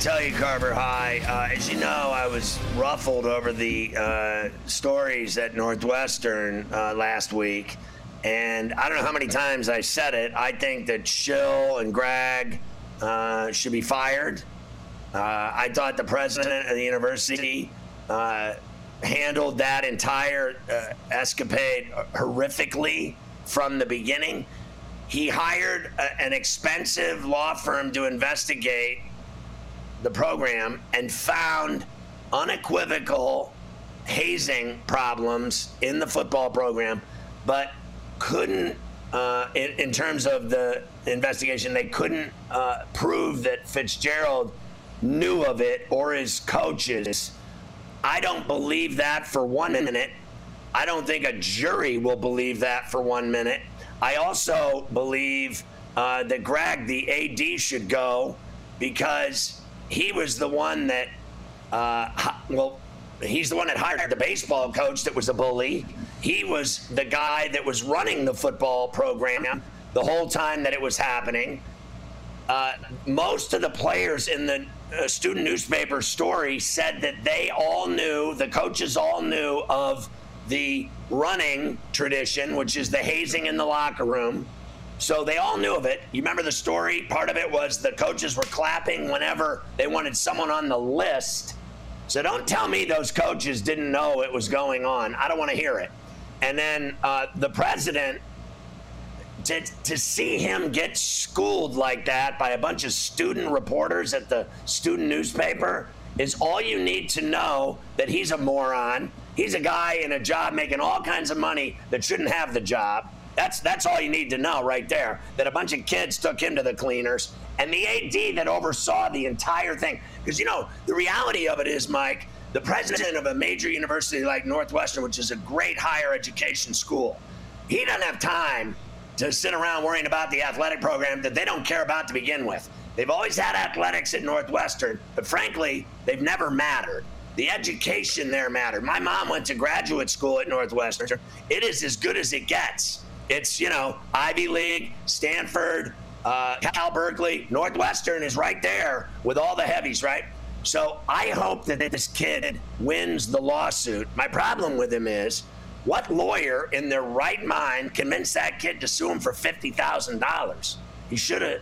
Tell you, Carver High, uh, as you know, I was ruffled over the uh, stories at Northwestern uh, last week. And I don't know how many times I said it. I think that Schill and Gragg uh, should be fired. Uh, I thought the president of the university uh, handled that entire escapade horrifically from the beginning. He hired a, an expensive law firm to investigate the program and found unequivocal hazing problems in the football program, but couldn't, uh, in, in, terms of the investigation, they couldn't uh, prove that Fitzgerald knew of it or his coaches. I don't believe that for one minute. I don't think a jury will believe that for one minute. I also believe uh, that Gragg, the AD, should go because he was the one that, uh, well, he's the one that hired the baseball coach that was a bully. He was the guy that was running the football program the whole time that it was happening. Uh, most of the players in the uh, student newspaper story said that they all knew, the coaches all knew of the running tradition, which is the hazing in the locker room. So they all knew of it. You remember the story? Part of it was the coaches were clapping whenever they wanted someone on the list. So don't tell me those coaches didn't know it was going on. I don't want to hear it. And then uh, the president, to, to see him get schooled like that by a bunch of student reporters at the student newspaper is all you need to know that he's a moron. He's a guy in a job making all kinds of money that shouldn't have the job that's that's all you need to know right there. That a bunch of kids took him to the cleaners, and the AD that oversaw the entire thing. Because you know the reality of it is, Mike, the president of a major university like Northwestern, which is a great higher education school, he doesn't have time to sit around worrying about the athletic program that they don't care about to begin with. They've always had athletics at Northwestern, but frankly, they've never mattered. The education there mattered. My mom went to graduate school at Northwestern. It is as good as it gets. It's, you know, Ivy League, Stanford, uh, Cal Berkeley, Northwestern is right there with all the heavies, right? So I hope that this kid wins the lawsuit. My problem with him is what lawyer in their right mind convinced that kid to sue him for $50,000? He should have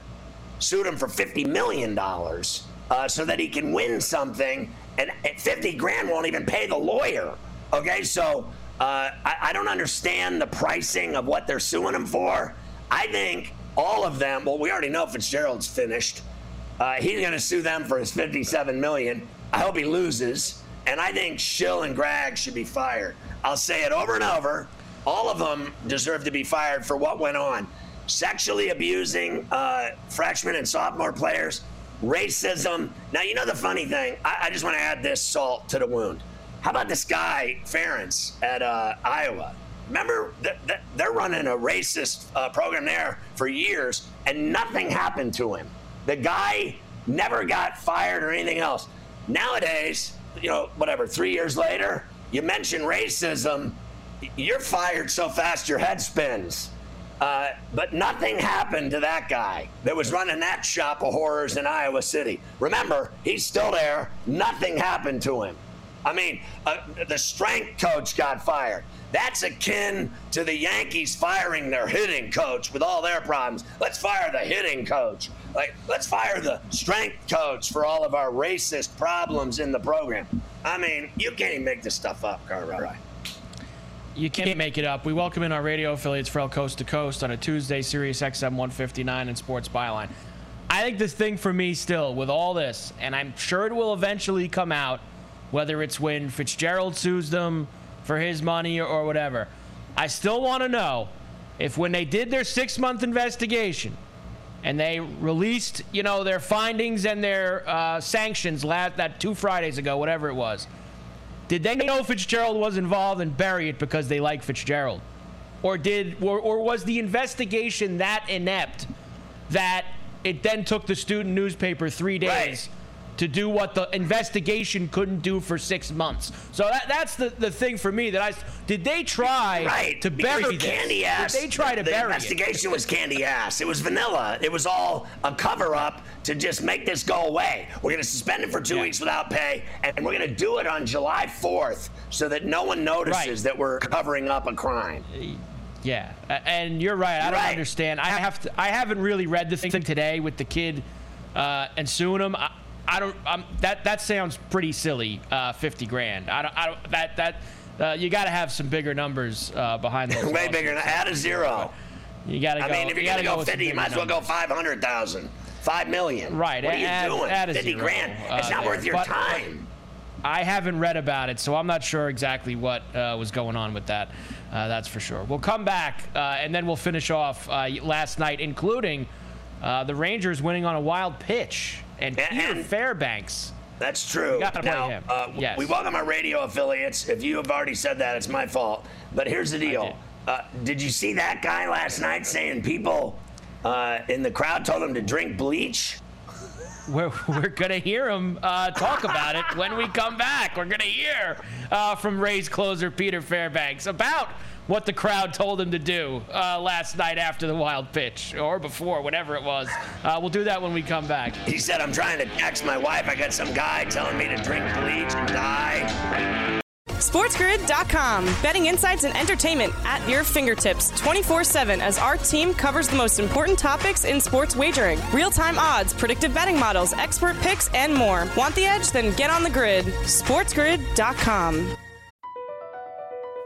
sued him for $50 million uh, so that he can win something. And 50 grand won't even pay the lawyer. Okay, so uh, I, I don't understand the pricing of what they're suing him for. I think all of them. Well, we already know Fitzgerald's finished. Uh, he's going to sue them for his 57 million. I hope he loses. And I think Schill and Gragg should be fired. I'll say it over and over. All of them deserve to be fired for what went on. Sexually abusing uh, freshmen and sophomore players, racism. Now, you know the funny thing? I, I just want to add this salt to the wound. How about this guy, Ferentz, at uh, Iowa? Remember, th- they're running a racist uh, program there for years, and nothing happened to him. The guy never got fired or anything else. Nowadays, you know, whatever, three years later, you mention racism, you're fired so fast your head spins. Uh, but nothing happened to that guy that was running that shop of horrors in Iowa City. Remember, he's still there. Nothing happened to him. I mean, uh, the strength coach got fired. That's akin to the Yankees firing their hitting coach with all their problems. Let's fire the hitting coach. Like, let's fire the strength coach for all of our racist problems in the program. I mean, you can't even make this stuff up, Cartwright. You can't make it up. We welcome in our radio affiliates for El Coast to Coast on a Tuesday, Sirius XM 159 and Sports Byline. I think this thing for me still with all this, and I'm sure it will eventually come out, whether it's when Fitzgerald sues them for his money or, or whatever. I still want to know if when they did their six month investigation and they released, you know, their findings and their uh, sanctions last that two Fridays ago, whatever it was did they know Fitzgerald was involved and bury it because they like Fitzgerald? Or did or, or was the investigation that inept that it then took the student newspaper three days right. To do what the investigation couldn't do for six months? So that, that's the, the thing for me that I did they try right. to bury candy this? ass? Did they try to the bury investigation it? was candy ass. It was vanilla. It was all a cover up to just make this go away. We're going to suspend it for two yeah. weeks without pay, and we're going to do it on July 4th so that no one notices right. that we're covering up a crime. Yeah, and you're right. I don't right. understand. I have to. I haven't really read the thing today with the kid uh, and suing him. I, I don't. I'm, that that sounds pretty silly. Uh, Fifty grand. I don't. I don't. That that. Uh, you got to have some bigger numbers uh, behind those. Way bigger. Add a zero. You got to go. I mean, if you're you going to go, go 50, you might as well go 500,000. Five million. Right. What are you add, doing? Add 50 zero, grand. It's not there. worth your but, time. I haven't read about it, so I'm not sure exactly what uh, was going on with that. Uh, that's for sure. We'll come back, uh, and then we'll finish off uh, last night, including uh, the Rangers winning on a wild pitch and, and Peter Fairbanks. That's true. now, uh, yes. we welcome our radio affiliates. If you have already said that, it's my fault. But here's the deal. Did. did you see that guy last night saying people uh, in the crowd told him to drink bleach. We're, we're going to hear him uh, talk about it when we come back. We're going to hear uh, from Rays closer Peter Fairbanks about what the crowd told him to do uh, last night after the wild pitch or before, whatever it was. Uh, we'll do that when we come back. He said, I'm trying to text my wife. I got some guy telling me to drink bleach and die. SportsGrid.com. Betting insights and entertainment at your fingertips 24 7 as our team covers the most important topics in sports wagering real time odds, predictive betting models, expert picks, and more. Want the edge? Then get on the grid. SportsGrid.com.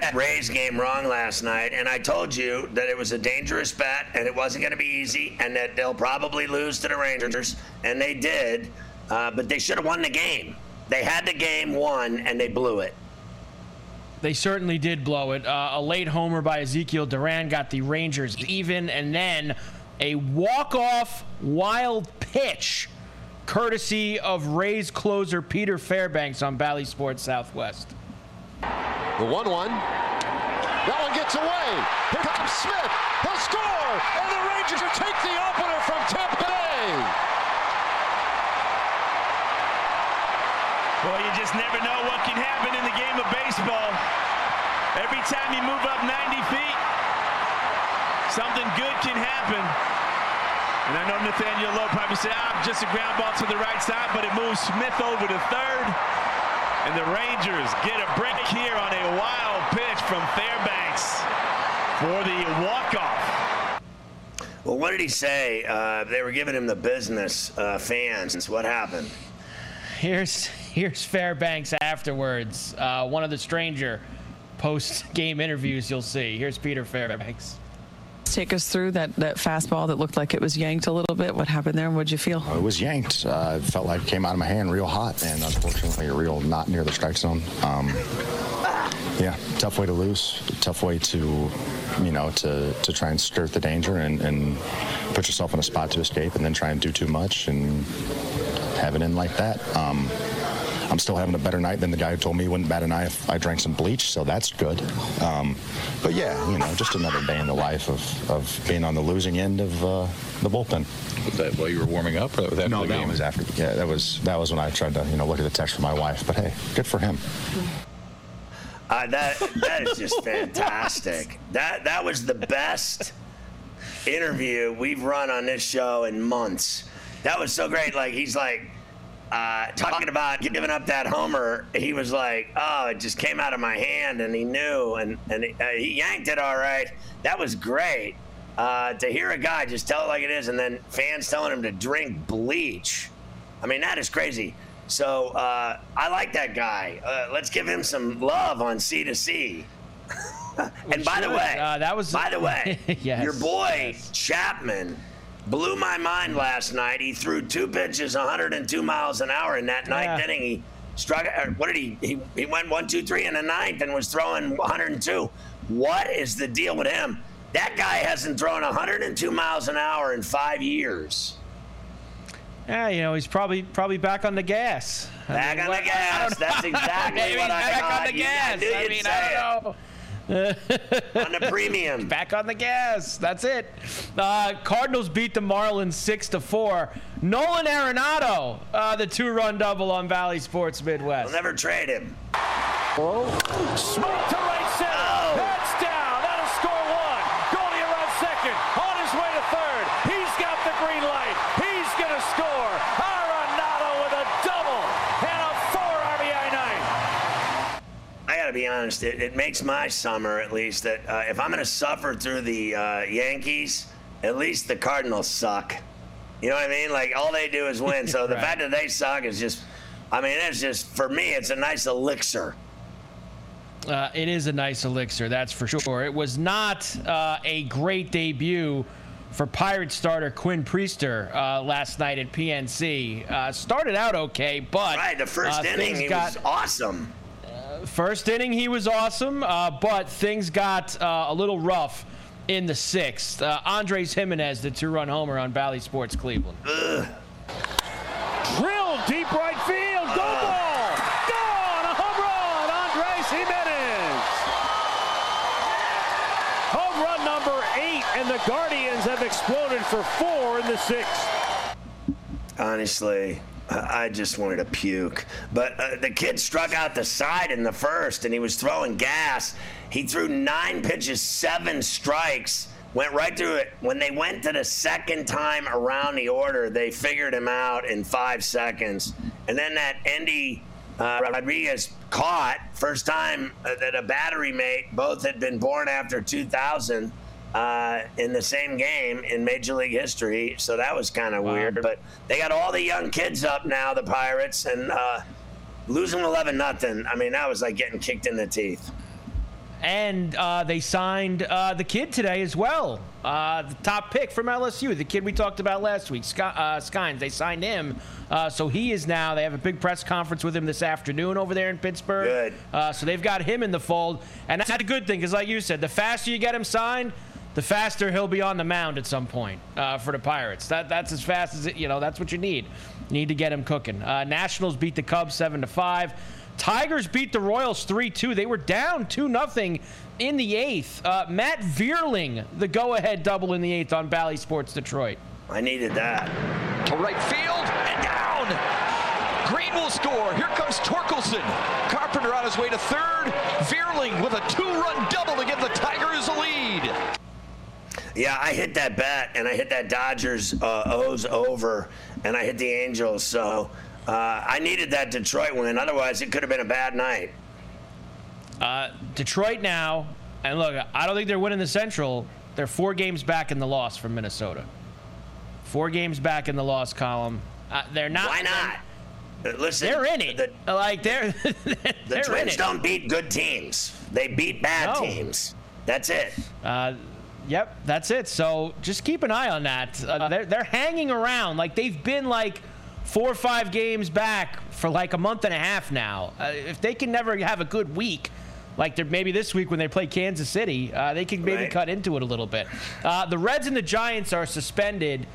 That Rays game wrong last night, and I told you that it was a dangerous bet and it wasn't going to be easy, and that they'll probably lose to the Rangers, and they did. Uh, but they should have won the game. They had the game won, and they blew it. They certainly did blow it. Uh, a late homer by Ezekiel Duran got the Rangers even, and then A walk-off wild pitch, courtesy of Rays closer Peter Fairbanks on Bally Sports Southwest. The 1 1. That one gets away. Here comes Smith. He'll score. And the Rangers take the opener from Tampa Bay. Well, you just never know what can happen in the game of baseball. Every time you move up 90 feet, something good can happen. And I know Nathaniel Lowe probably said, ah, just a ground ball to the right side, but it moves Smith over to third. And the Rangers get a break here on a wild pitch from Fairbanks for the walk-off. Well, what did he say? Uh, they were giving him the business, uh, fans. What happened? Here's here's Fairbanks afterwards. Uh, one of the stranger post-game interviews you'll see. Here's Peter Fairbanks. Take us through that, that fastball that looked like it was yanked a little bit. What happened there? and What'd you feel? It was yanked. Uh, it felt like it came out of my hand real hot, and unfortunately, real not near the strike zone. Um, yeah, tough way to lose. Tough way to, you know, to, to try and skirt the danger and, and put yourself in a spot to escape, and then try and do too much and have it in like that. Um, I'm still having a better night than the guy who told me he wouldn't bat an eye if I drank some bleach, so that's good. Um, but yeah, you know, just another day in the life of, of being on the losing end of uh, the bullpen. Was that while you were warming up, or that was after no, the that game? was after. Yeah, that was that was when I tried to you know look at the text from my wife. But hey, good for him. Uh, that that is just fantastic. That that was the best interview we've run on this show in months. That was so great. Like he's like uh, talking about giving up that homer. He was like, "Oh, it just came out of my hand," and he knew, and and he, uh, he yanked it all right. That was great. Uh, to hear a guy just tell it like it is, and then fans telling him to drink bleach. I mean, that is crazy. So uh, I like that guy. Uh, let's give him some love on C to C. and by the way, Uh, that was- by the way, Yes, your boy Chapman blew my mind last night. He threw two pitches, 102 miles an hour in that ninth Yeah. inning. He struck. Or what did he, he? He went one, two, three in the ninth and was throwing 102. What is the deal with him? That guy hasn't thrown 102 miles an hour in five years. Yeah, you know, he's probably probably back on the gas. I Back mean, on the what- I gas. That's exactly what I back thought. on the You- I gas. I mean, I don't know. On the premium. Back on the gas. That's it. Uh, Cardinals beat the Marlins six to four. Nolan Arenado, uh, the two-run double on Bally Sports Midwest. We'll never trade him. Oh. Smoke to right center. Oh. That's down. That'll score one. Goldie around second. On his way to third. He's got the green light. He's going to score. Arenado with a double and a four RBI night. I got to be honest. It, it makes my summer, at least, that uh, if I'm going to suffer through the uh, Yankees, at least the Cardinals suck. You know what I mean? Like all they do is win. So the Right. fact that they suck is just, I mean, it's just for me, it's a nice elixir. Uh, it is a nice elixir, that's for sure. It was not uh, a great debut for Pirate starter Quinn Priester uh, last night at PNC. Uh, started out okay, but Right, the first uh, inning, got, was awesome. First inning, he was awesome, uh, but things got uh, a little rough in the sixth. Uh, Andres Gimenez, the two-run homer on Bally Sports Cleveland. Drilled deep right field. Go ball. Gone. A home run. Andres Gimenez. Home run number eight, and the Guardians have exploded for four in the sixth. Honestly, I just wanted to puke. But uh, the kid struck out the side in the first, and he was throwing gas. He threw nine pitches, seven strikes, went right through it. When they went to the second time around the order, they figured him out in five seconds. And then that Endy uh, Rodriguez caught, first time uh, that a battery mate, both had been born after 2000 uh, in the same game in Major League history. So that was kind of weird. But they got all the young kids up now, the Pirates, and uh, losing 11 nothing. I mean, that was like getting kicked in the teeth. And uh, they signed uh, the kid today as well. Uh, the top pick from LSU, the kid we talked about last week, Sky, uh, Skenes. They signed him. Uh, so he is now, they have a big press conference with him this afternoon over there in Pittsburgh. Good. Uh, so they've got him in the fold. And that's a good thing because, like you said, the faster you get him signed, the faster he'll be on the mound at some point uh, for the Pirates. That that's as fast as it. You know, that's what you need. You need to get him cooking. Uh, Nationals beat the Cubs seven to five. Tigers beat the Royals 3 2. They were down 2 0 in the eighth. Uh, Matt Vierling, the go ahead double in the eighth on Bally Sports Detroit. I needed that. To right field and down. Green will score. Here comes Torkelson. Carpenter on his way to third. Vierling with a two run double to give the Tigers a lead. Yeah, I hit that bet and I hit that Dodgers uh, O's over and I hit the Angels. So uh, I needed that Detroit win. Otherwise, it could have been a bad night. Uh, Detroit now, and look, I don't think they're winning the Central. They're four games back in the loss from Minnesota. Four games back in the loss column. Uh, they're not. Why not? Uh, Listen, They're in it. The, like they're. the they're in Twins don't beat good teams. They beat bad No. teams. That's it. Uh, yep, that's it. So just keep an eye on that. Uh, they're they're hanging around like they've been like four or five games back for like a month and a half now. Uh, if they can never have a good week. Like they're maybe this week when they play Kansas City, uh, they can maybe Right. cut into it a little bit. Uh, the Reds and the Giants are suspended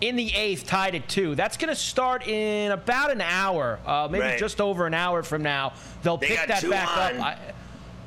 in the eighth, tied at two. That's going to start in about an hour, uh, maybe Right. just over an hour from now. They'll They pick that back on. up. I,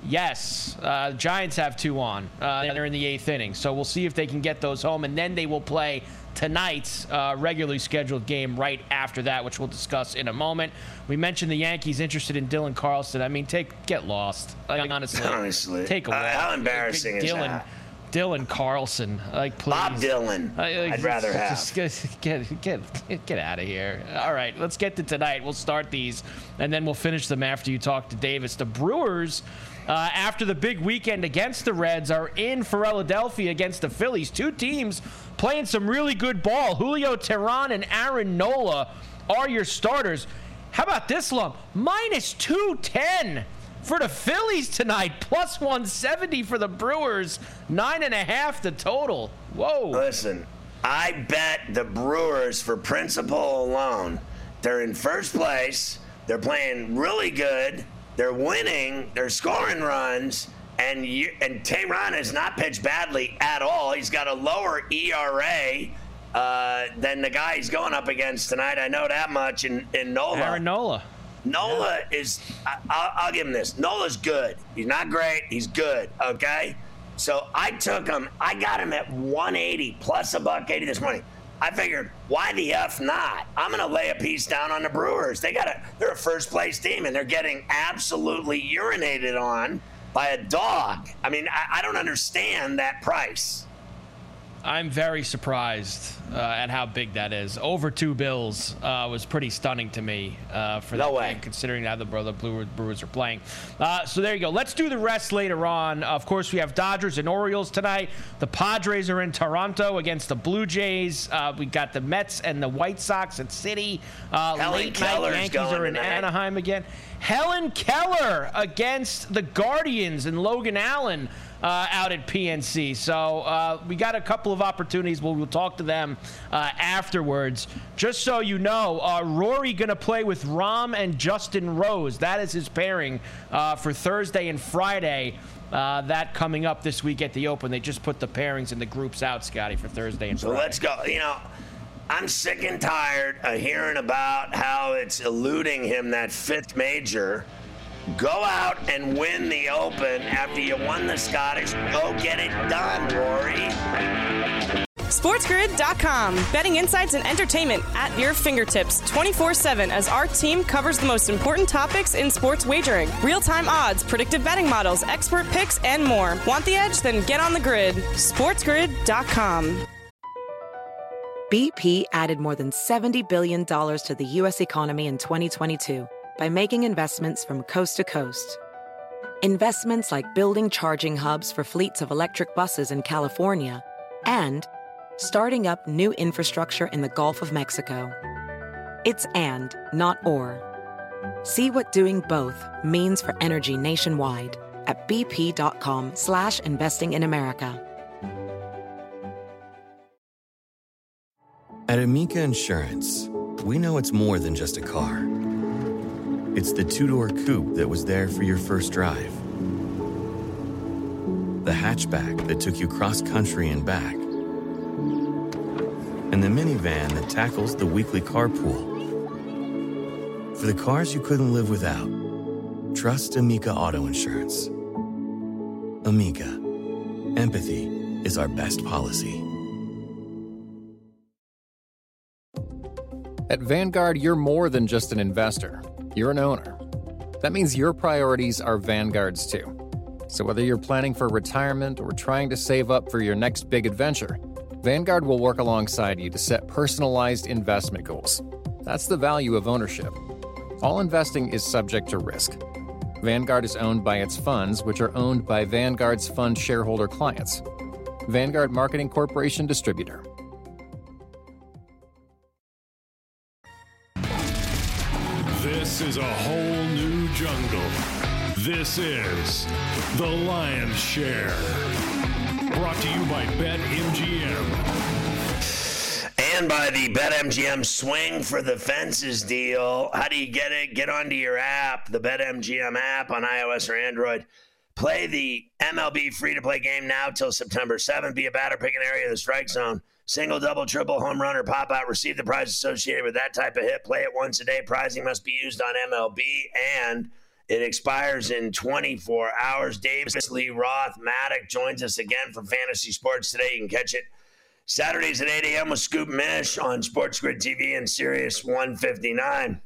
yes, uh, Giants have two on. Uh, they're in the eighth inning, so we'll see if they can get those home, and then they will play tonight's uh, regularly scheduled game right after that, which we'll discuss in a moment. We mentioned the Yankees interested in Dylan Carlson. I mean, take get lost. Like, honestly, Honestly. take a Uh, walk. how embarrassing is Dylan, that? Dylan Carlson, like please. Bob Dylan. I- like, I'd rather have. Get, get, get, get out of here. All right, let's get to tonight. We'll start these, and then we'll finish them after you talk to Davis. The Brewers, uh, after the big weekend against the Reds, are in Philadelphia against the Phillies. Two teams playing some really good ball. Julio Teheran and Aaron Nola are your starters. How about this lump? Minus 210 for the Phillies tonight, plus 170 for the Brewers, nine and a half the total. Whoa. Listen, I bet the Brewers for principle alone. They're in first place. They're playing really good. They're winning. They're scoring runs. And you, and Teheran has not pitched badly at all. He's got a lower ERA uh, than the guy he's going up against tonight. I know that much. In in Nola. Aaron Nola. Nola is, I, I'll, I'll give him this. Nola's good. He's not great. He's good. Okay. So I took him. I got him at 180 plus a buck 80 this morning. I figured, why the f not? I'm gonna lay a piece down on the Brewers. They got a, they're a first place team, and they're getting absolutely urinated on by a dog. I mean, I, I don't understand that price. I'm very surprised uh, at how big that is. Over two bills uh, was pretty stunning to me uh, for that way. game, considering how the, the Blue- Brewers are playing. Uh, so there you go. Let's do the rest later on. Of course, we have Dodgers and Orioles tonight. The Padres are in Toronto against the Blue Jays. Uh, we got the Mets and the White Sox at Citi. Uh, Helen late Keller's night Yankees are in tonight. Anaheim again. Helen Keller against the Guardians and Logan Allen uh, out at PNC. So uh, we got a couple of opportunities. We'll, we'll talk to them uh, afterwards. Just so you know, uh, Rory going to play with Rahm and Justin Rose. That is his pairing uh, for Thursday and Friday. Uh, that coming up this week at the Open. They just put the pairings and the groups out, Scotty, for Thursday and So Friday. let's go. You know, I'm sick and tired of hearing about how it's eluding him that fifth major. Go out and win the Open after you won the Scottish. Go get it done, Rory. SportsGrid.com. Betting insights and entertainment at your fingertips 24 7 as our team covers the most important topics in sports wagering real time odds, predictive betting models, expert picks, and more. Want the edge? Then get on the grid. SportsGrid.com. BP added more than $70 billion to the U.S. economy in 2022 by making investments from coast to coast. Investments like building charging hubs for fleets of electric buses in California and starting up new infrastructure in the Gulf of Mexico. It's and, not or. See what doing both means for energy nationwide at bp.com slash investing in America. At Amica Insurance, we know it's more than just a car. It's the two door coupe that was there for your first drive, the hatchback that took you cross country and back, and the minivan that tackles the weekly carpool. For the cars you couldn't live without, trust Amica Auto Insurance. Amica, empathy is our best policy. At Vanguard, you're more than just an investor, you're an owner. That means your priorities are Vanguard's too. So whether you're planning for retirement or trying to save up for your next big adventure, Vanguard will work alongside you to set personalized investment goals. That's the value of ownership. All investing is subject to risk. Vanguard is owned by its funds, which are owned by Vanguard's fund shareholder clients. Vanguard Marketing Corporation Distributor. This is a whole new jungle. This is The Lion's Share. Brought to you by BetMGM. And by the BetMGM Swing for the Fences deal. How do you get it? Get onto your app, the BetMGM app on iOS or Android. Play the MLB free to play game now till September 7th. Be a batter, pick an area of the strike zone. Single, double, triple, home run, or pop out. Receive the prize associated with that type of hit. Play it once a day. Prizing must be used on MLB and it expires in 24 hours. Davis Lee Roth Mattek joins us again for Fantasy Sports today. You can catch it Saturdays at 8 a.m. with Scoop Mish on Sports Grid TV and Sirius 159.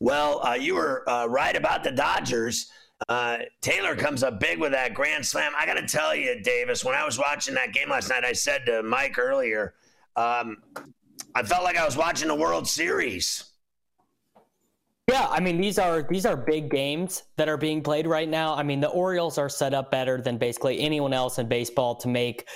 Well, uh, you were uh, right about the Dodgers. Uh, Taylor comes up big with that grand slam. I got to tell you, Davis, when I was watching that game last night, I said to Mike earlier, um, I felt like I was watching the World Series. Yeah, I mean these are these are big games that are being played right now. I mean the Orioles are set up better than basically anyone else in baseball to make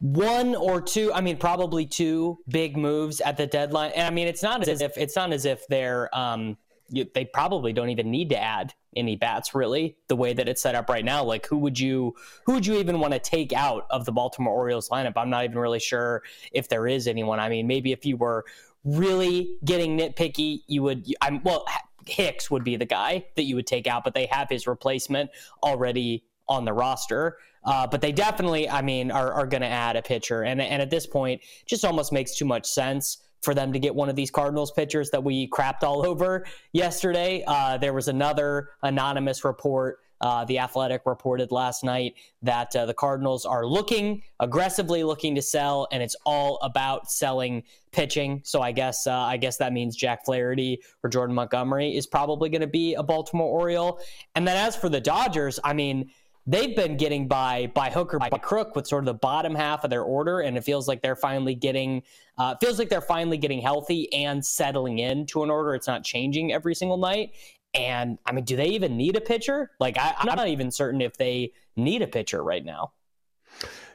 one or two, I mean probably two big moves at the deadline. And I mean it's not as if it's not as if they're um you, they probably don't even need to add any bats really the way that it's set up right now like who would you who would you even want to take out of the Baltimore Orioles lineup I'm not even really sure if there is anyone I mean maybe if you were really getting nitpicky, you would. I'm well. Hicks would be the guy that you would take out, but they have his replacement already on the roster. Uh, but they definitely, I mean, are, are going to add a pitcher, and and at this point, just almost makes too much sense for them to get one of these Cardinals pitchers that we crapped all over yesterday. Uh, there was another anonymous report uh, the Athletic reported last night that uh, the Cardinals are looking aggressively looking to sell, and it's all about selling pitching. So I guess uh, I guess that means Jack Flaherty or Jordan Montgomery is probably going to be a Baltimore Oriole. And then as for the Dodgers, I mean. They've been getting by by hook or by crook with sort of the bottom half of their order, and it feels like they're finally getting uh, feels like they're finally getting healthy and settling into an order. It's not changing every single night, and I mean, do they even need a pitcher? Like, I, am not even certain if they need a pitcher right now.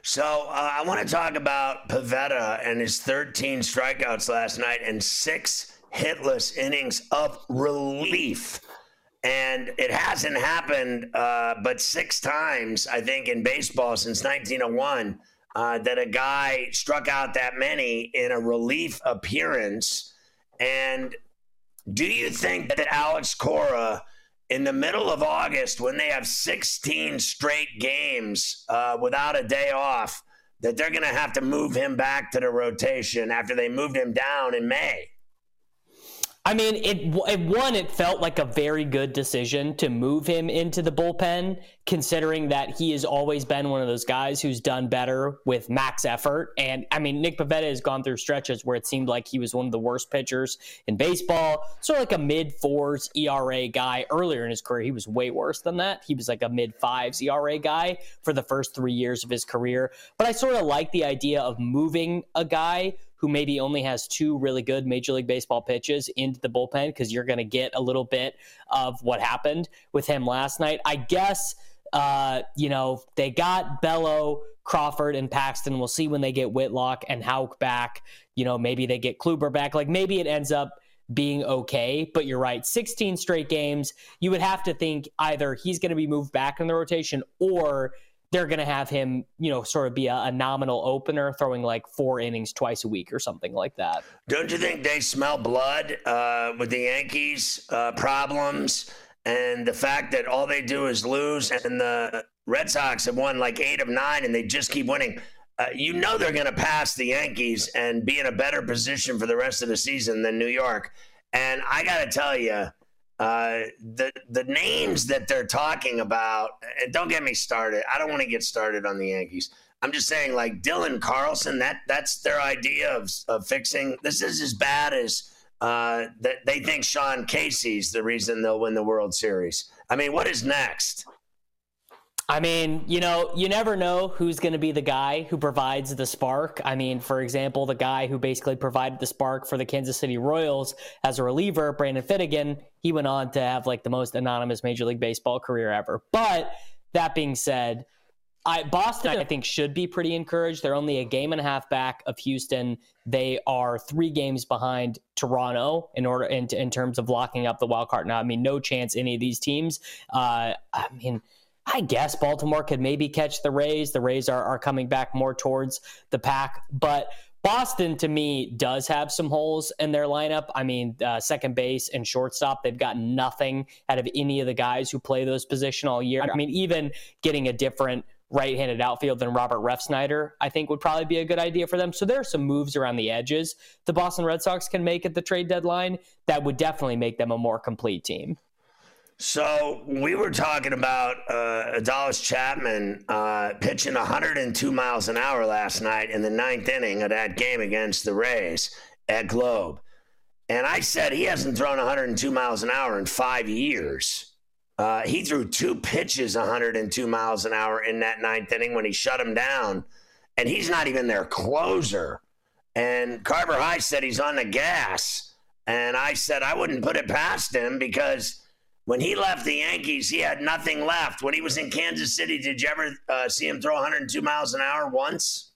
So uh, I want to talk about Pivetta and his 13 strikeouts last night and six hitless innings of relief. And it hasn't happened uh, but six times, I think, in baseball since 1901 uh, that a guy struck out that many in a relief appearance. And do you think that Alex Cora, in the middle of August, when they have 16 straight games uh, without a day off, that they're going to have to move him back to the rotation after they moved him down in May? I mean, it, it one, it felt like a very good decision to move him into the bullpen, considering that he has always been one of those guys who's done better with max effort. And I mean, Nick Pivetta has gone through stretches where it seemed like he was one of the worst pitchers in baseball, sort of like a mid fours ERA guy. Earlier in his career, he was way worse than that. He was like a mid fives ERA guy for the first three years of his career. But I sort of like the idea of moving a guy who maybe only has two really good Major League Baseball pitches into the bullpen because you're going to get a little bit of what happened with him last night. I guess, uh, you know, they got Bello, Crawford, and Paxton. We'll see when they get Whitlock and Houck back. You know, maybe they get Kluber back. Like maybe it ends up being okay. But you're right, 16 straight games. You would have to think either he's going to be moved back in the rotation or they're going to have him, you know, sort of be a, a, nominal opener, throwing like four innings twice a week or something like that. Don't you think they smell blood uh, with the Yankees uh, problems? and the fact that all they do is lose, and the Red Sox have won like eight of nine, and they just keep winning. Uh, you know they're going to pass the Yankees and be in a better position for the rest of the season than New York. And I got to tell you, uh, the the names that they're talking about, and don't get me started. I don't want to get started on the Yankees. I'm just saying, like Dylan Carlson, that that's their idea of, of fixing. This is as bad as uh, that they think Sean Casey's the reason they'll win the World Series. I mean, what is next? I mean, you know, you never know who's going to be the guy who provides the spark. I mean, for example, the guy who basically provided the spark for the Kansas City Royals as a reliever, Brandon Finnegan, he went on to have like the most anonymous Major League Baseball career ever. But that being said, I, Boston, I think, should be pretty encouraged. They're only a game and a half back of Houston. They are three games behind Toronto in order in, in terms of locking up the wild card. Now, I mean, no chance any of these teams. Uh, I mean, I guess Baltimore could maybe catch the Rays. The Rays are, are coming back more towards the pack, but Boston, to me, does have some holes in their lineup. I mean, uh, second base and shortstop, they've got nothing out of any of the guys who play those position all year. I mean, even getting a different right-handed outfield than Robert Refsnyder, I think would probably be a good idea for them. So there are some moves around the edges the Boston Red Sox can make at the trade deadline that would definitely make them a more complete team. So we were talking about uh, Aroldis Chapman uh, pitching 102 miles an hour last night in the ninth inning of that game against the Rays at Globe, and I said he hasn't thrown 102 miles an hour in five years. Uh, he threw two pitches 102 miles an hour in that ninth inning when he shut him down, and he's not even their closer. And Carver High said he's on the gas, and I said I wouldn't put it past him because when he left the Yankees, he had nothing left. When he was in Kansas City, did you ever uh, see him throw 102 miles an hour once?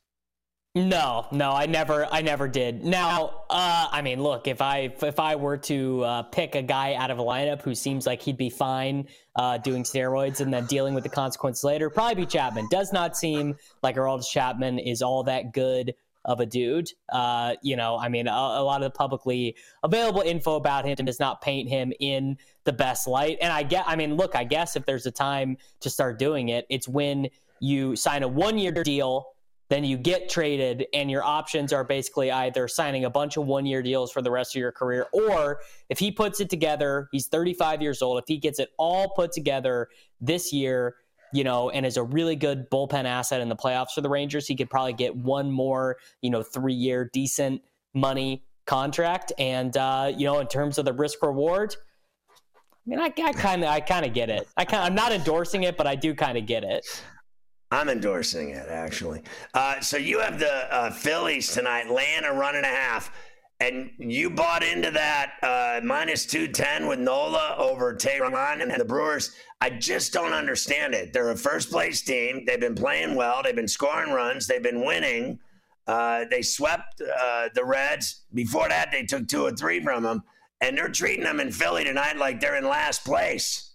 No, no, I never, I never did. Now, uh, I mean, look, if I if I were to uh, pick a guy out of a lineup who seems like he'd be fine uh, doing steroids and then dealing with the consequences later, probably be Chapman. Does not seem like Aroldis Chapman is all that good of a dude. Uh, you know, I mean, a, a, lot of the publicly available info about him does not paint him in the best light. And I get, I mean, look, I guess if there's a time to start doing it, it's when you sign a one year deal. Then you get traded, and your options are basically either signing a bunch of one year deals for the rest of your career, or if he puts it together, he's 35 years old. If he gets it all put together this year, you know, and is a really good bullpen asset in the playoffs for the Rangers. He could probably get one more, you know, three year decent money contract. And, uh, you know, in terms of the risk reward, I mean, I kind of, I kind of get it. I kinda, I'm not endorsing it, but I do kind of get it. I'm endorsing it actually. Uh, so you have the uh, Phillies tonight, laying a run and a half and you bought into that uh, minus 210 with Nola over Teheran and the Brewers. I just don't understand it. They're a first place team. They've been playing well. They've been scoring runs. They've been winning. Uh, they swept uh, the Reds. Before that, they took two or three from them. And they're treating them in Philly tonight like they're in last place.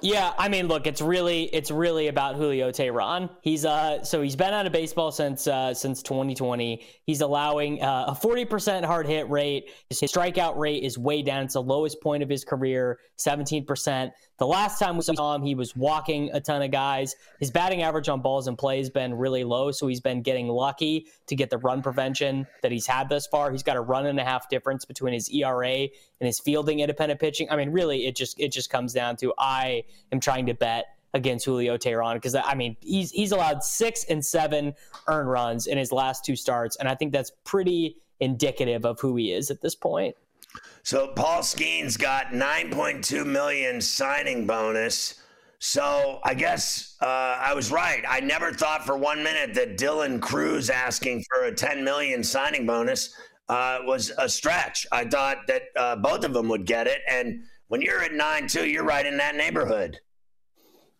Yeah, I mean, look, it's really it's really about Julio Teheran. He's uh so he's been out of baseball since uh since 2020. He's allowing uh, a 40% hard hit rate. His strikeout rate is way down. It's the lowest point of his career, 17%. The last time we saw him, he was walking a ton of guys. His batting average on balls and play has been really low, so he's been getting lucky to get the run prevention that he's had thus far. He's got a run and a half difference between his ERA and his fielding independent pitching. I mean, really, it just it just comes down to I am trying to bet against Julio Teheran because I mean he's he's allowed six and seven earned runs in his last two starts, and I think that's pretty indicative of who he is at this point. So Paul Skenes got 9.2 million signing bonus. So I guess uh, I was right. I never thought for one minute that Dylan Crews asking for a 10 million signing bonus uh, was a stretch. I thought that uh, both of them would get it, and when you're at nine two, you're right in that neighborhood.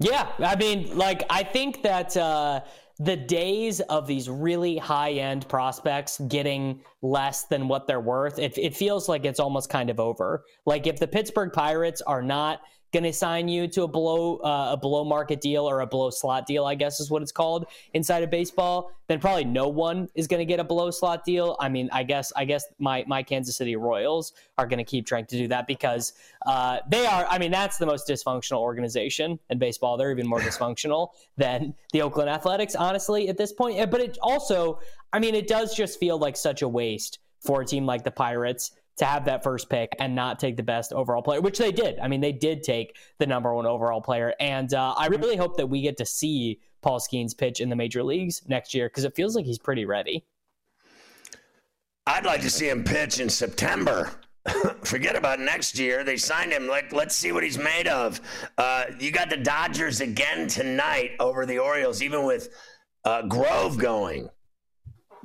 Yeah, I mean, like I think that uh, the days of these really high end prospects getting less than what they're worth, it, it feels like it's almost kind of over. Like if the Pittsburgh Pirates are not going to sign you to a below uh, a below market deal or a below slot deal, I guess is what it's called inside of baseball, then probably no one is going to get a below slot deal. I mean, I guess I guess my my Kansas City Royals are going to keep trying to do that because uh, they are. I mean, that's the most dysfunctional organization in baseball. They're even more dysfunctional than the Oakland Athletics, honestly, at this point. But it also, I mean, it does just feel like such a waste for a team like the Pirates to have that first pick and not take the best overall player, which they did. I mean, they did take the number one overall player. And uh, I really hope that we get to see Paul Skenes pitch in the major leagues next year because it feels like he's pretty ready. I'd like to see him pitch in September. Forget about next year. They signed him. Like, let's see what he's made of. Uh, you got the Dodgers again tonight over the Orioles, even with uh, Grove going.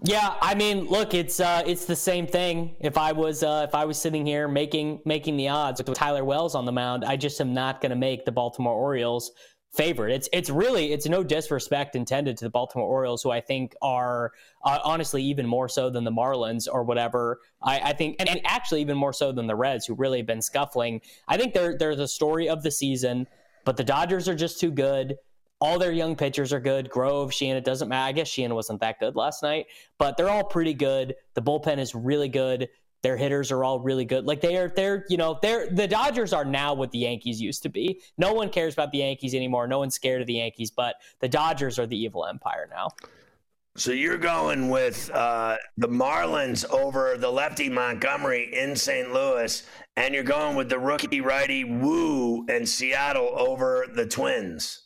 Yeah, I mean, look, it's uh, it's the same thing. If I was uh, if I was sitting here making making the odds with Tyler Wells on the mound, I just am not going to make the Baltimore Orioles favorite. It's it's really it's no disrespect intended to the Baltimore Orioles, who I think are uh, honestly even more so than the Marlins or whatever. I, I think, and, and, actually even more so than the Reds, who really have been scuffling. I think they're they're the story of the season, but the Dodgers are just too good. All their young pitchers are good. Grove, Sheehan, it doesn't matter. I guess Sheehan wasn't that good last night, but they're all pretty good. The bullpen is really good. Their hitters are all really good. Like they are, they're, you know, they're the Dodgers are now what the Yankees used to be. No one cares about the Yankees anymore. No one's scared of the Yankees, but the Dodgers are the evil empire now. So you're going with uh, the Marlins over the lefty Montgomery in St. Louis, and you're going with the rookie righty Woo and Seattle over the Twins.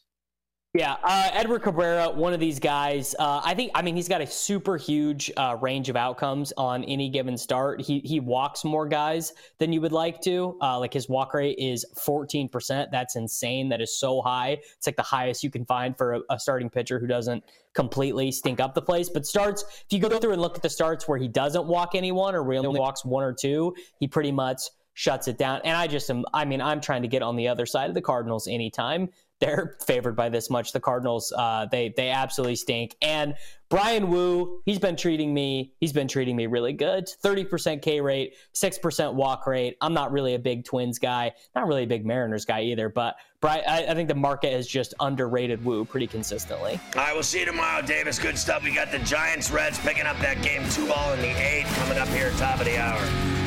Yeah, uh, Edward Cabrera, one of these guys. Uh, I think. I mean, he's got a super huge uh, range of outcomes on any given start. He he walks more guys than you would like to. Uh, like his walk rate is fourteen percent. That's insane. That is so high. It's like the highest you can find for a, a starting pitcher who doesn't completely stink up the place. But starts, if you go through and look at the starts where he doesn't walk anyone or really only walks one or two, he pretty much shuts it down. And I just am. I mean, I'm trying to get on the other side of the Cardinals anytime they're favored by this much. The Cardinals, uh, they they absolutely stink. And Bryan Woo, he's been treating me, he's been treating me really good. Thirty percent K rate, six percent walk rate. I'm not really a big Twins guy, not really a big Mariners guy either. But Bryan, I, I think the market has just underrated Woo pretty consistently. All right, we'll see you tomorrow, Davis. Good stuff. We got the Giants Reds picking up that game, two ball in the eight, coming up here top of the hour.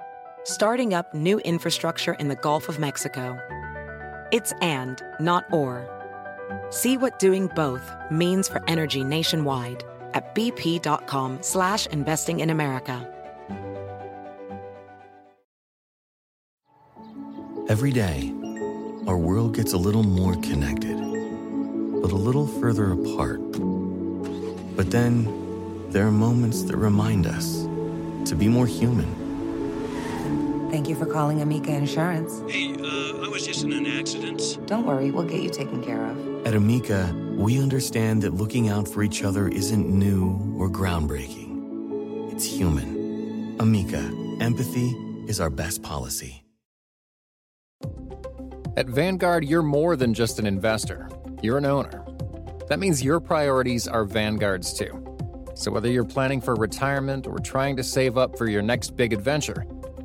starting up new infrastructure in the Gulf of Mexico. It's and, not or. See what doing both means for energy nationwide at bp.com slash investing in America. Every day, our world gets a little more connected, but a little further apart. But then, there are moments that remind us to be more human Thank you for calling Amica Insurance. Hey, uh, I was just in an accident. Don't worry, we'll get you taken care of. At Amica, we understand that looking out for each other isn't new or groundbreaking. It's human. Amica, empathy is our best policy. At Vanguard, you're more than just an investor, you're an owner. That means your priorities are Vanguard's too. So whether you're planning for retirement or trying to save up for your next big adventure,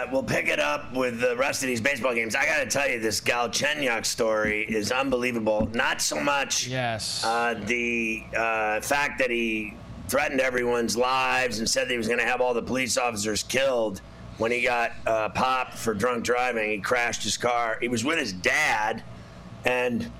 Uh, we'll pick it up with the rest of these baseball games. I got to tell you, this Galchenyuk story is unbelievable. Not so much yes. Uh, the uh, fact that he threatened everyone's lives and said that he was going to have all the police officers killed when he got uh, popped for drunk driving. He crashed his car. He was with his dad, and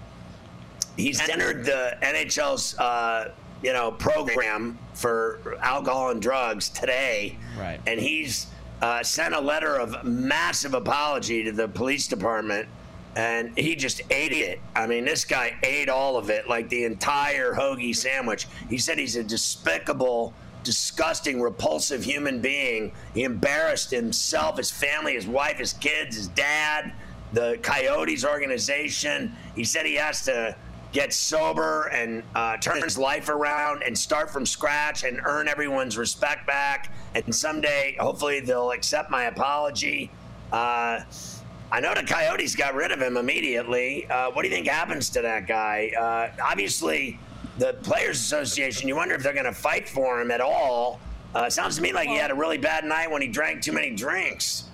he's entered the NHL's uh, you know program for alcohol and drugs today, Right. and he's uh, sent a letter of massive apology to the police department. And he just ate it. I mean, this guy ate all of it, like the entire hoagie sandwich. He said he's a despicable, disgusting, repulsive human being. He embarrassed himself, his family, his wife, his kids, his dad, the Coyotes organization. He said he has to get sober and uh, turn his life around and start from scratch and earn everyone's respect back. And someday, hopefully, they'll accept my apology. Uh, I know the Coyotes got rid of him immediately. Uh, what do you think happens to that guy? Uh, obviously, the Players Association, you wonder if they're going to fight for him at all. Uh, sounds to me like he had a really bad night when he drank too many drinks.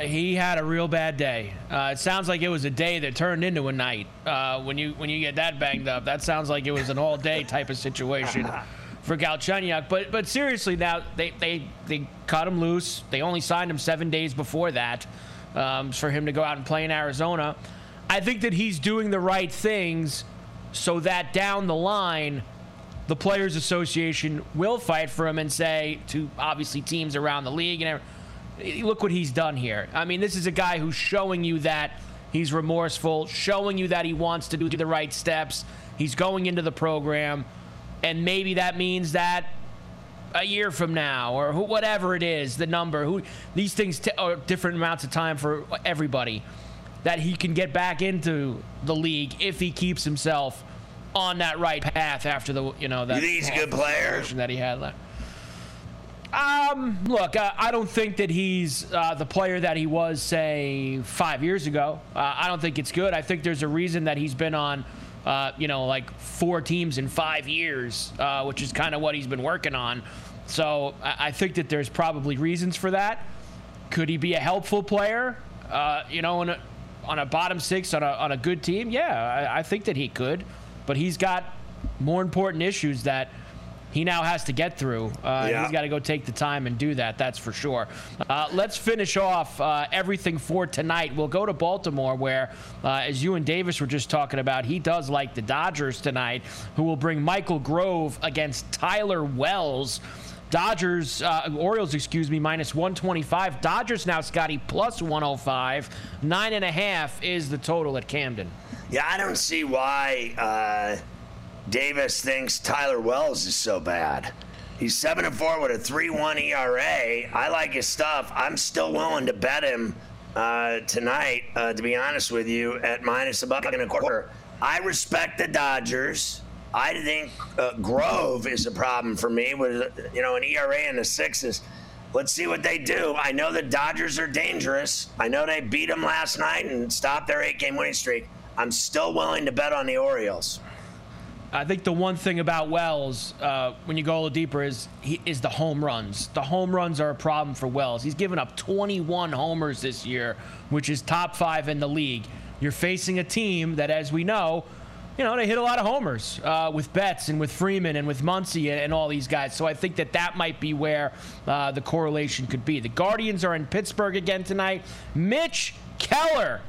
He had a real bad day. Uh, it sounds like it was a day that turned into a night. Uh, when you when you get that banged up, that sounds like it was an all day type of situation for Galchenyuk. But but seriously, now they they they cut him loose. They only signed him seven days before that um, for him to go out and play in Arizona. I think that he's doing the right things so that down the line the Players Association will fight for him and say to obviously teams around the league and everything, look what he's done here. I mean, this is a guy who's showing you that he's remorseful, showing you that he wants to do the right steps. He's going into the program, and maybe that means that a year from now or who, whatever it is, the number, who these things t- are different amounts of time for everybody, that he can get back into the league if he keeps himself on that right path after the you know that You think he's a good player? that he had left. Um, look, uh, I don't think that he's uh, the player that he was, say, five years ago. Uh, I don't think it's good. I think there's a reason that he's been on, uh, you know, like four teams in five years, uh, which is kind of what he's been working on. So I-, I think that there's probably reasons for that. Could he be a helpful player? Uh, you know, on a, on a bottom six on a, on a good team? Yeah, I, I think that he could. But he's got more important issues that he now has to get through. Uh, Yeah. He's got to go take the time and do that. That's for sure. Uh, let's finish off uh, everything for tonight. We'll go to Baltimore, where, uh, as you and Davis were just talking about, he does like the Dodgers tonight, who will bring Michael Grove against Tyler Wells. Dodgers, uh, Orioles, excuse me, minus 125. Dodgers now, Scotty, plus 105. Nine and a half is the total at Camden. Yeah, I don't see why uh, Davis thinks Tyler Wells is so bad. He's seven and four with a three-one ERA. I like his stuff. I'm still willing to bet him uh, tonight. Uh, to be honest with you, at minus a buck and a quarter. I respect the Dodgers. I think uh, Grove is a problem for me with you know an ERA in the sixes. Let's see what they do. I know the Dodgers are dangerous. I know they beat them last night and stopped their eight-game winning streak. I'm still willing to bet on the Orioles. I think the one thing about Wells, uh, when you go a little deeper, is he is the home runs. The home runs are a problem for Wells. He's given up 21 homers this year, which is top five in the league. You're facing a team that, as we know, you know they hit a lot of homers uh, with Betts and with Freeman and with Muncy and, and all these guys. So I think that that might be where uh, the correlation could be. The Guardians are in Pittsburgh again tonight. Mitch Keller.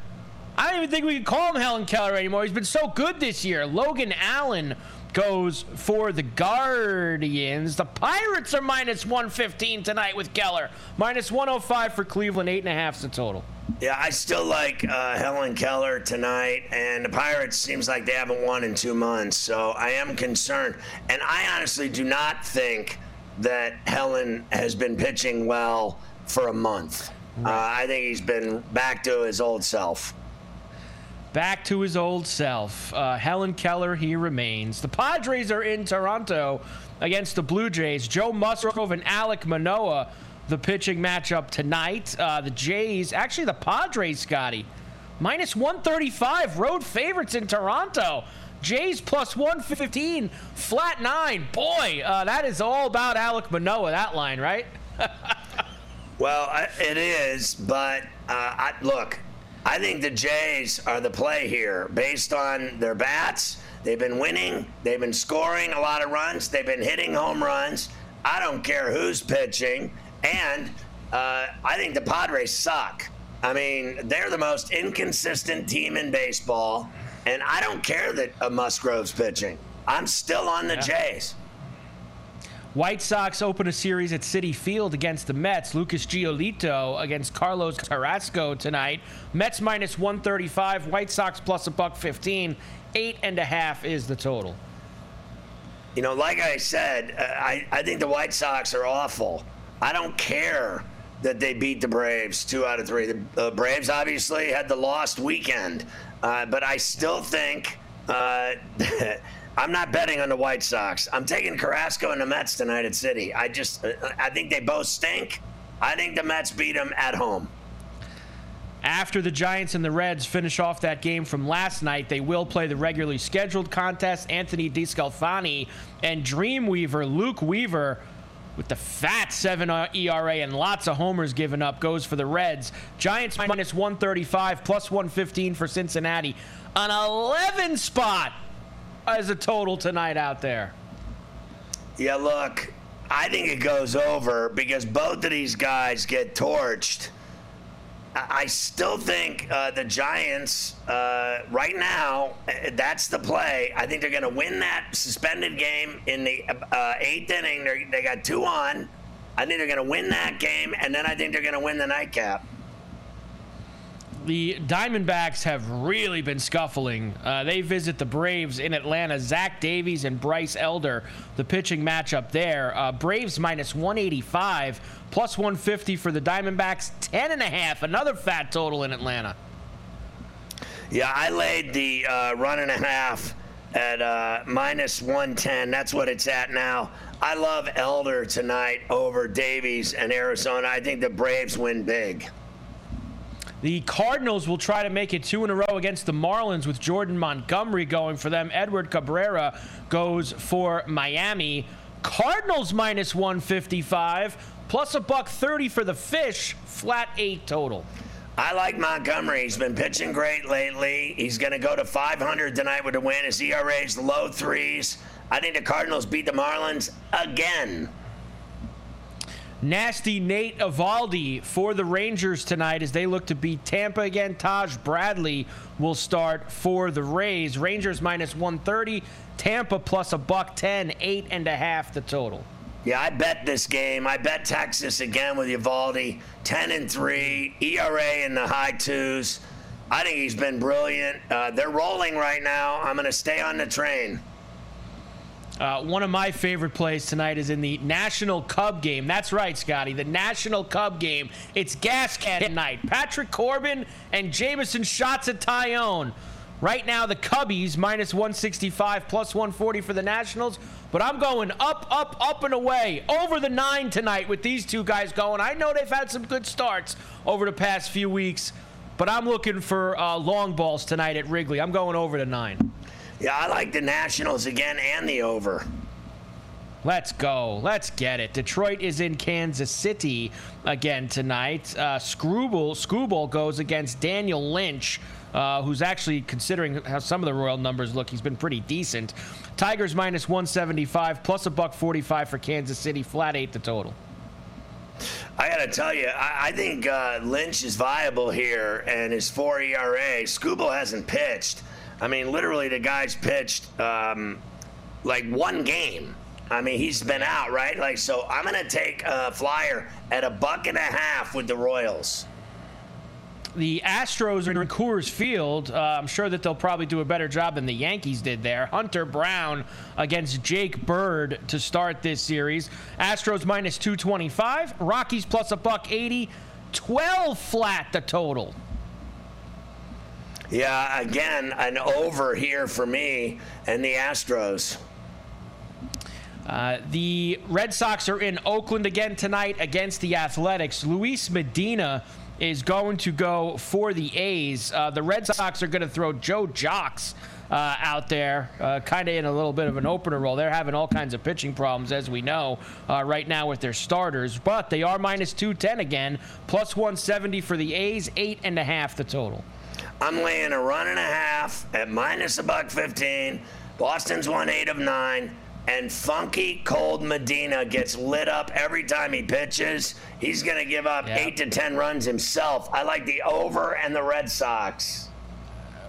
I don't even think we can call him Helen Keller anymore. He's been so good this year. Logan Allen goes for the Guardians. The Pirates are minus 115 tonight with Keller. Minus 105 for Cleveland. Eight and a half's the total. Yeah, I still like uh, Helen Keller tonight, and the Pirates seems like they haven't won in two months, so I am concerned. And I honestly do not think that Helen has been pitching well for a month. Uh, I think he's been back to his old self. Back to his old self. Uh, Helen Keller, he remains. The Padres are in Toronto against the Blue Jays. Joe Musgrove and Alek Manoah, the pitching matchup tonight. Uh, the Jays, actually, the Padres, Scotty, minus 135, road favorites in Toronto. Jays plus 115, flat nine. Boy, uh, that is all about Alek Manoah, that line, right? Well, it is, but uh, I, look, I think the Jays are the play here based on their bats. They've been winning, they've been scoring a lot of runs, they've been hitting home runs. I don't care who's pitching. And uh, I think the Padres suck. I mean, they're the most inconsistent team in baseball. And I don't care that uh, Musgrove's pitching. I'm still on the Yeah. Jays. White Sox open a series at Citi Field against the Mets. Lucas Giolito against Carlos Carrasco tonight. Mets minus 135. White Sox plus a buck 15. Eight and a half is the total. You know, like I said, uh, I, I think the White Sox are awful. I don't care that they beat the Braves two out of three. The uh, Braves obviously had the lost weekend, uh, but I still think uh, I'm not betting on the White Sox. I'm taking Carrasco and the Mets tonight at Citi. I just, uh, I think they both stink. I think the Mets beat them at home. After the Giants and the Reds finish off that game from last night, they will play the regularly scheduled contest. Anthony DeSclafani and Dreamweaver Luke Weaver, with the fat 7 ERA and lots of homers given up, goes for the Reds. Giants minus 135, plus 115 for Cincinnati. An 11 spot as a total tonight out there. Yeah, look, I think it goes over because both of these guys get torched. I still think uh, the Giants, uh, right now, uh, that's the play. I think they're going to win that suspended game in the uh, eighth inning. They're, they got two on. I think they're going to win that game, and then I think they're going to win the nightcap. The Diamondbacks have really been scuffling. Uh, they visit the Braves in Atlanta. Zach Davies and Bryce Elder, the pitching matchup there. Uh, Braves minus 185, plus 150 for the Diamondbacks. 10 and a half, another fat total in Atlanta. Yeah, I laid the uh, run and a half at uh, minus 110. That's what it's at now. I love Elder tonight over Davies and Arizona. I think the Braves win big. The Cardinals will try to make it two in a row against the Marlins with Jordan Montgomery going for them. Edward Cabrera goes for Miami. Cardinals minus 155, plus a buck 30 for the Fish, flat eight total. I like Montgomery. He's been pitching great lately. He's going to go to 500 tonight with a win. His ERA's low threes. I think the Cardinals beat the Marlins again. Nasty Nate Eovaldi for the Rangers tonight as they look to beat Tampa again. Taj Bradley will start for the Rays. Rangers minus 130, Tampa plus a buck 10, eight and a half the total. Yeah, I bet this game. I bet Texas again with Eovaldi, 10 and 3, ERA in the high twos. I think he's been brilliant. Uh, they're rolling right now. I'm going to stay on the train. Uh, one of my favorite plays tonight is in the National Cub game. That's right, Scotty. The National Cub game. It's gas can night. Patrick Corbin and Jameson shots at Taillon. Right now, the Cubbies minus 165 plus 140 for the Nationals. But I'm going up, up, up and away over the nine tonight with these two guys going. I know they've had some good starts over the past few weeks, but I'm looking for uh, long balls tonight at Wrigley. I'm going over the nine. Yeah, I like the Nationals again and the over. Let's go. Let's get it. Detroit is in Kansas City again tonight. Uh, Screwball, Screwball goes against Daniel Lynch, uh, who's actually considering how some of the Royal numbers look. He's been pretty decent. Tigers minus 175 plus a buck 45 for Kansas City. Flat eight the total. I got to tell you, I, I think uh, Lynch is viable here, and his four ERA. Skubal hasn't pitched. I mean, literally, the guy's pitched um, like one game. I mean, he's been out, right? Like, so I'm to take a flyer at a buck and a half with the Royals. The Astros in Coors Field. Uh, I'm sure that they'll probably do a better job than the Yankees did there. Hunter Brown against Jake Bird to start this series. Astros minus 225. Rockies plus a buck 80. 12 flat the total. Yeah, again, an over here for me and the Astros. Uh, the Red Sox are in Oakland again tonight against the Athletics. Luis Medina is going to go for the A's. Uh, the Red Sox are going to throw Joe Jacques uh, out there, uh, kind of in a little bit of an opener role. They're having all kinds of pitching problems, as we know, uh, right now with their starters. But they are minus 210 again, plus 170 for the A's, eight and a half the total. I'm laying a run and a half at minus a buck 15. Boston's won eight of nine. And funky cold Medina gets lit up every time he pitches. He's going to give up eight to 10 runs himself. I like the over and the Red Sox.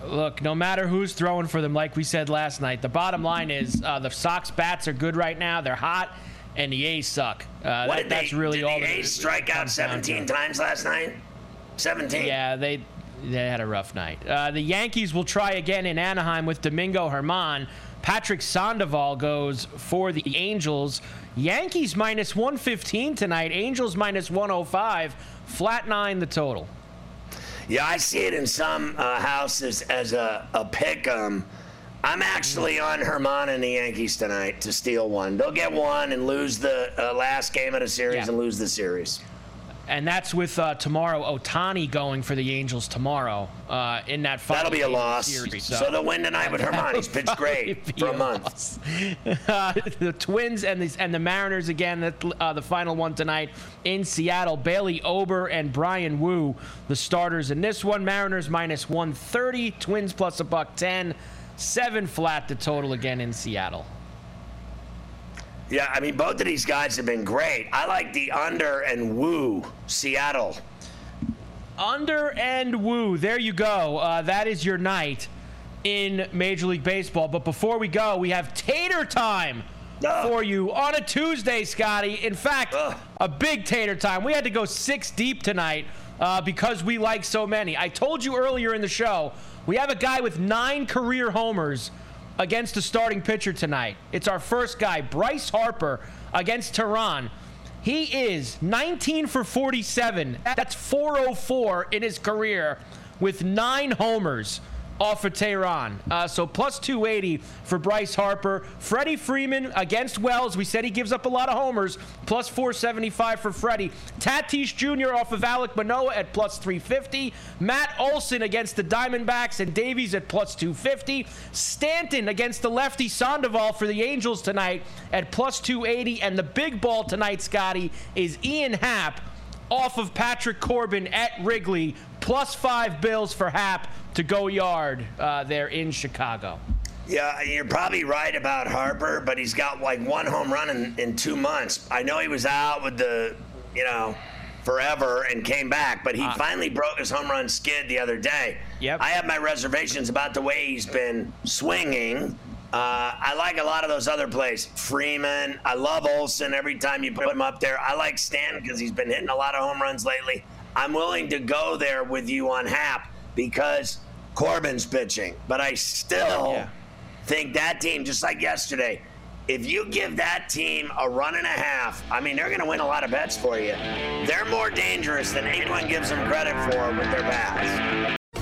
look, no matter who's throwing for them, like we said last night, the bottom line is uh, the Sox bats are good right now. They're hot, and the A's suck. Uh, what that, did that's they, really did all. the A's strike out comes down to. 17 times last night? 17. Yeah, they they had a rough night. Uh, the Yankees will try again in Anaheim with Domingo German. Patrick Sandoval goes for the Angels. Yankees minus 115 tonight. Angels minus 105. Flat nine the total. Yeah, I see it in some uh, houses as a, a pick 'em. I'm actually on German and the Yankees tonight to steal one. They'll get one and lose the uh, last game of the series Yeah. and lose the series. And that's with uh, tomorrow Ohtani going for the Angels tomorrow uh, in that final That'll be a the loss. series, So they'll win tonight with German. He's pitched great for a a month. uh, the Twins and the and the Mariners again. The, uh, the final one tonight in Seattle. Bailey Ober and Bryan Woo, the starters in this one. Mariners minus 130. Twins plus a buck 10. Seven flat the total again in Seattle. Yeah, I mean, both of these guys have been great. I like the under and Woo Seattle. Under and Woo. There you go. Uh, that is your night in Major League Baseball. But before we go, we have tater time for you on a Tuesday, Scotty. In fact, a big tater time. We had to go six deep tonight uh, because we like so many. I told you earlier in the show, we have a guy with nine career homers against a starting pitcher tonight. It's our first guy, Bryce Harper, against Teheran. He is 19 for 47. That's 404 in his career with nine homers off of Teheran. Uh, so plus 280 for Bryce Harper. Freddie Freeman against Wells. We said he gives up a lot of homers. Plus 475 for Freddie. Tatis Jr. off of Alek Manoah at plus 350. Matt Olson against the Diamondbacks and Davies at plus 250. Stanton against the lefty Sandoval for the Angels tonight at plus 280. And the big ball tonight, Scotty, is Ian Happ off of Patrick Corbin at Wrigley. Plus five bills for Happ to go yard uh, there in Chicago. Yeah, you're probably right about Harper, but he's got like one home run in, in two months. I know he was out with the, you know, forever and came back, but he Uh, finally broke his home run skid the other day. Yep. I have my reservations about the way he's been swinging. Uh, I like a lot of those other plays. Freeman, I love Olson every time you put him up there. I like Stanton because he's been hitting a lot of home runs lately. I'm willing to go there with you on Happ because Corbin's pitching, but I still think that team, just like yesterday, if you give that team a run and a half, I mean, they're going to win a lot of bets for you. They're more dangerous than anyone gives them credit for with their bats.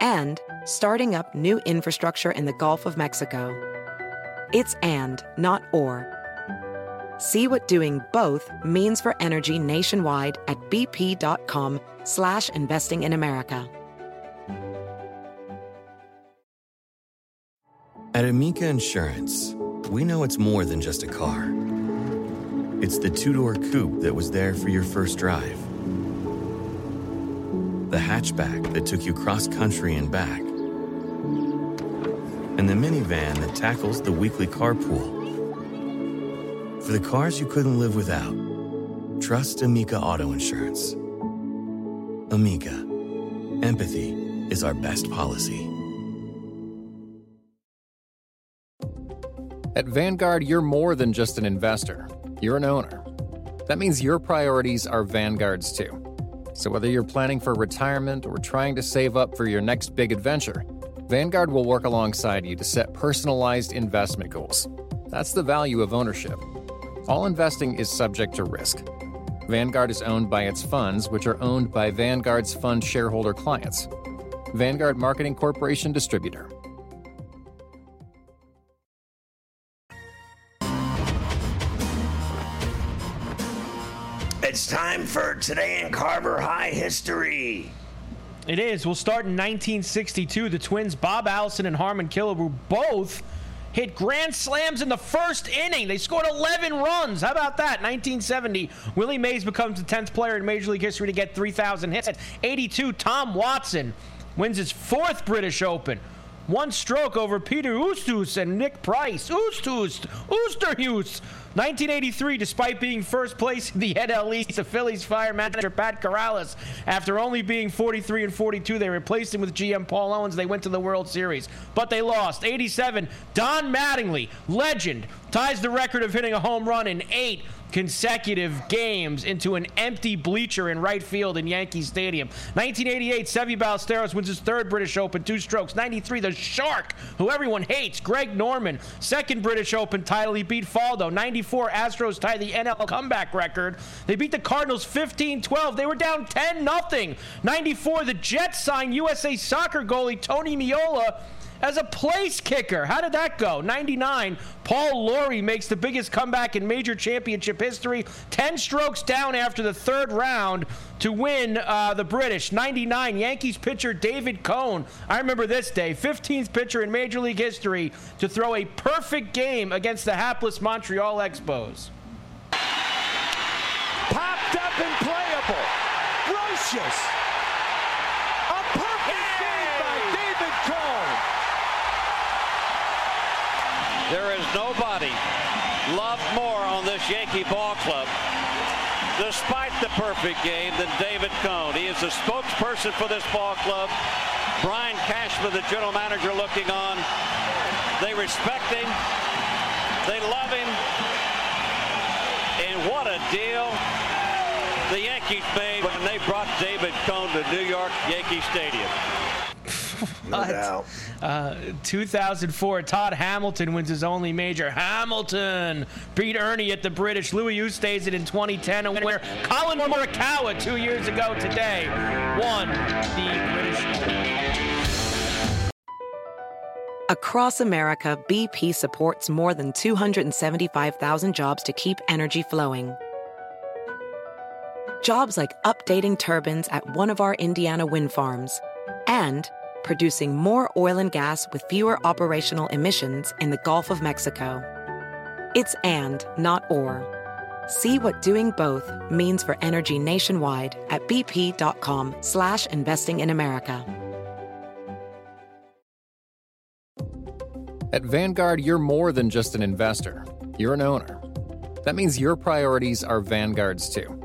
and starting up new infrastructure in the Gulf of Mexico. It's and, not or. See what doing both means for energy nationwide at bp.com slash investing in America. At Amica Insurance, we know it's more than just a car. It's the two door coupe that was there for your first drive, the hatchback that took you cross country and back, and the minivan that tackles the weekly carpool. For the cars you couldn't live without, trust Amica Auto Insurance. Amica, empathy is our best policy. At Vanguard, you're more than just an investor, you're an owner. That means your priorities are Vanguard's too. So whether you're planning for retirement or trying to save up for your next big adventure, Vanguard will work alongside you to set personalized investment goals. That's the value of ownership. All investing is subject to risk. Vanguard is owned by its funds, which are owned by Vanguard's fund shareholder clients. Vanguard Marketing Corporation Distributor. It's time for Today in Carver High History. It is. We'll start in 1962. The twins Bob Allison and Harmon Killebrew both hit grand slams in the first inning. They scored 11 runs. How about that? 1970, Willie Mays becomes the 10th player in Major League history to get 3,000 hits. At 82, Tom Watson wins his fourth British Open. One stroke over Peter Oosthuus and Nick Price. Oosthuus, Oosterhuis. 1983, despite being first place in the NL East, the Phillies fire manager Pat Corrales. After only being 43 and 42, they replaced him with GM Paul Owens. They went to the World Series, but they lost. 87, Don Mattingly, legend, ties the record of hitting a home run in eight consecutive games into an empty bleacher in right field in Yankee Stadium. 1988, Seve Ballesteros wins his third British Open, two strokes. 93, the Shark, who everyone hates, Greg Norman, second British Open title. He beat Faldo. 94, Astros tie the NL comeback record. They beat the Cardinals 15-12. They were down 10 nothing. 94, the Jets signed USA soccer goalie Tony Meola as a place kicker. How did that go? 99, Paul Lawrie makes the biggest comeback in major championship history, 10 strokes down after the third round to win uh, the British. 99, Yankees pitcher David Cone. I remember this day, 15th pitcher in Major League history to throw a perfect game against the hapless Montreal Expos. Popped up and playable. Brosius. A perfect game by David Cone. There is nobody loved more on this Yankee ball club, despite the perfect game, than David Cone. He is the spokesperson for this ball club. Brian Cashman, the general manager, looking on. They respect him. They love him. And what a deal the Yankees made when they brought David Cone to New York Yankee Stadium. No. Uh, 2004, Todd Hamilton wins his only major. Hamilton beat Ernie at the British. Louis Oosthuizen in 2010, and where Collin Morikawa two years ago today won the British. Across America, BP supports more than 275,000 jobs to keep energy flowing. Jobs like updating turbines at one of our Indiana wind farms and producing more oil and gas with fewer operational emissions in the Gulf of Mexico. It's and, not or. See what doing both means for energy nationwide at bp.com slash investing in America. At Vanguard, you're more than just an investor. You're an owner. That means your priorities are Vanguard's too.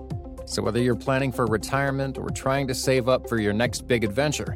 So whether you're planning for retirement or trying to save up for your next big adventure,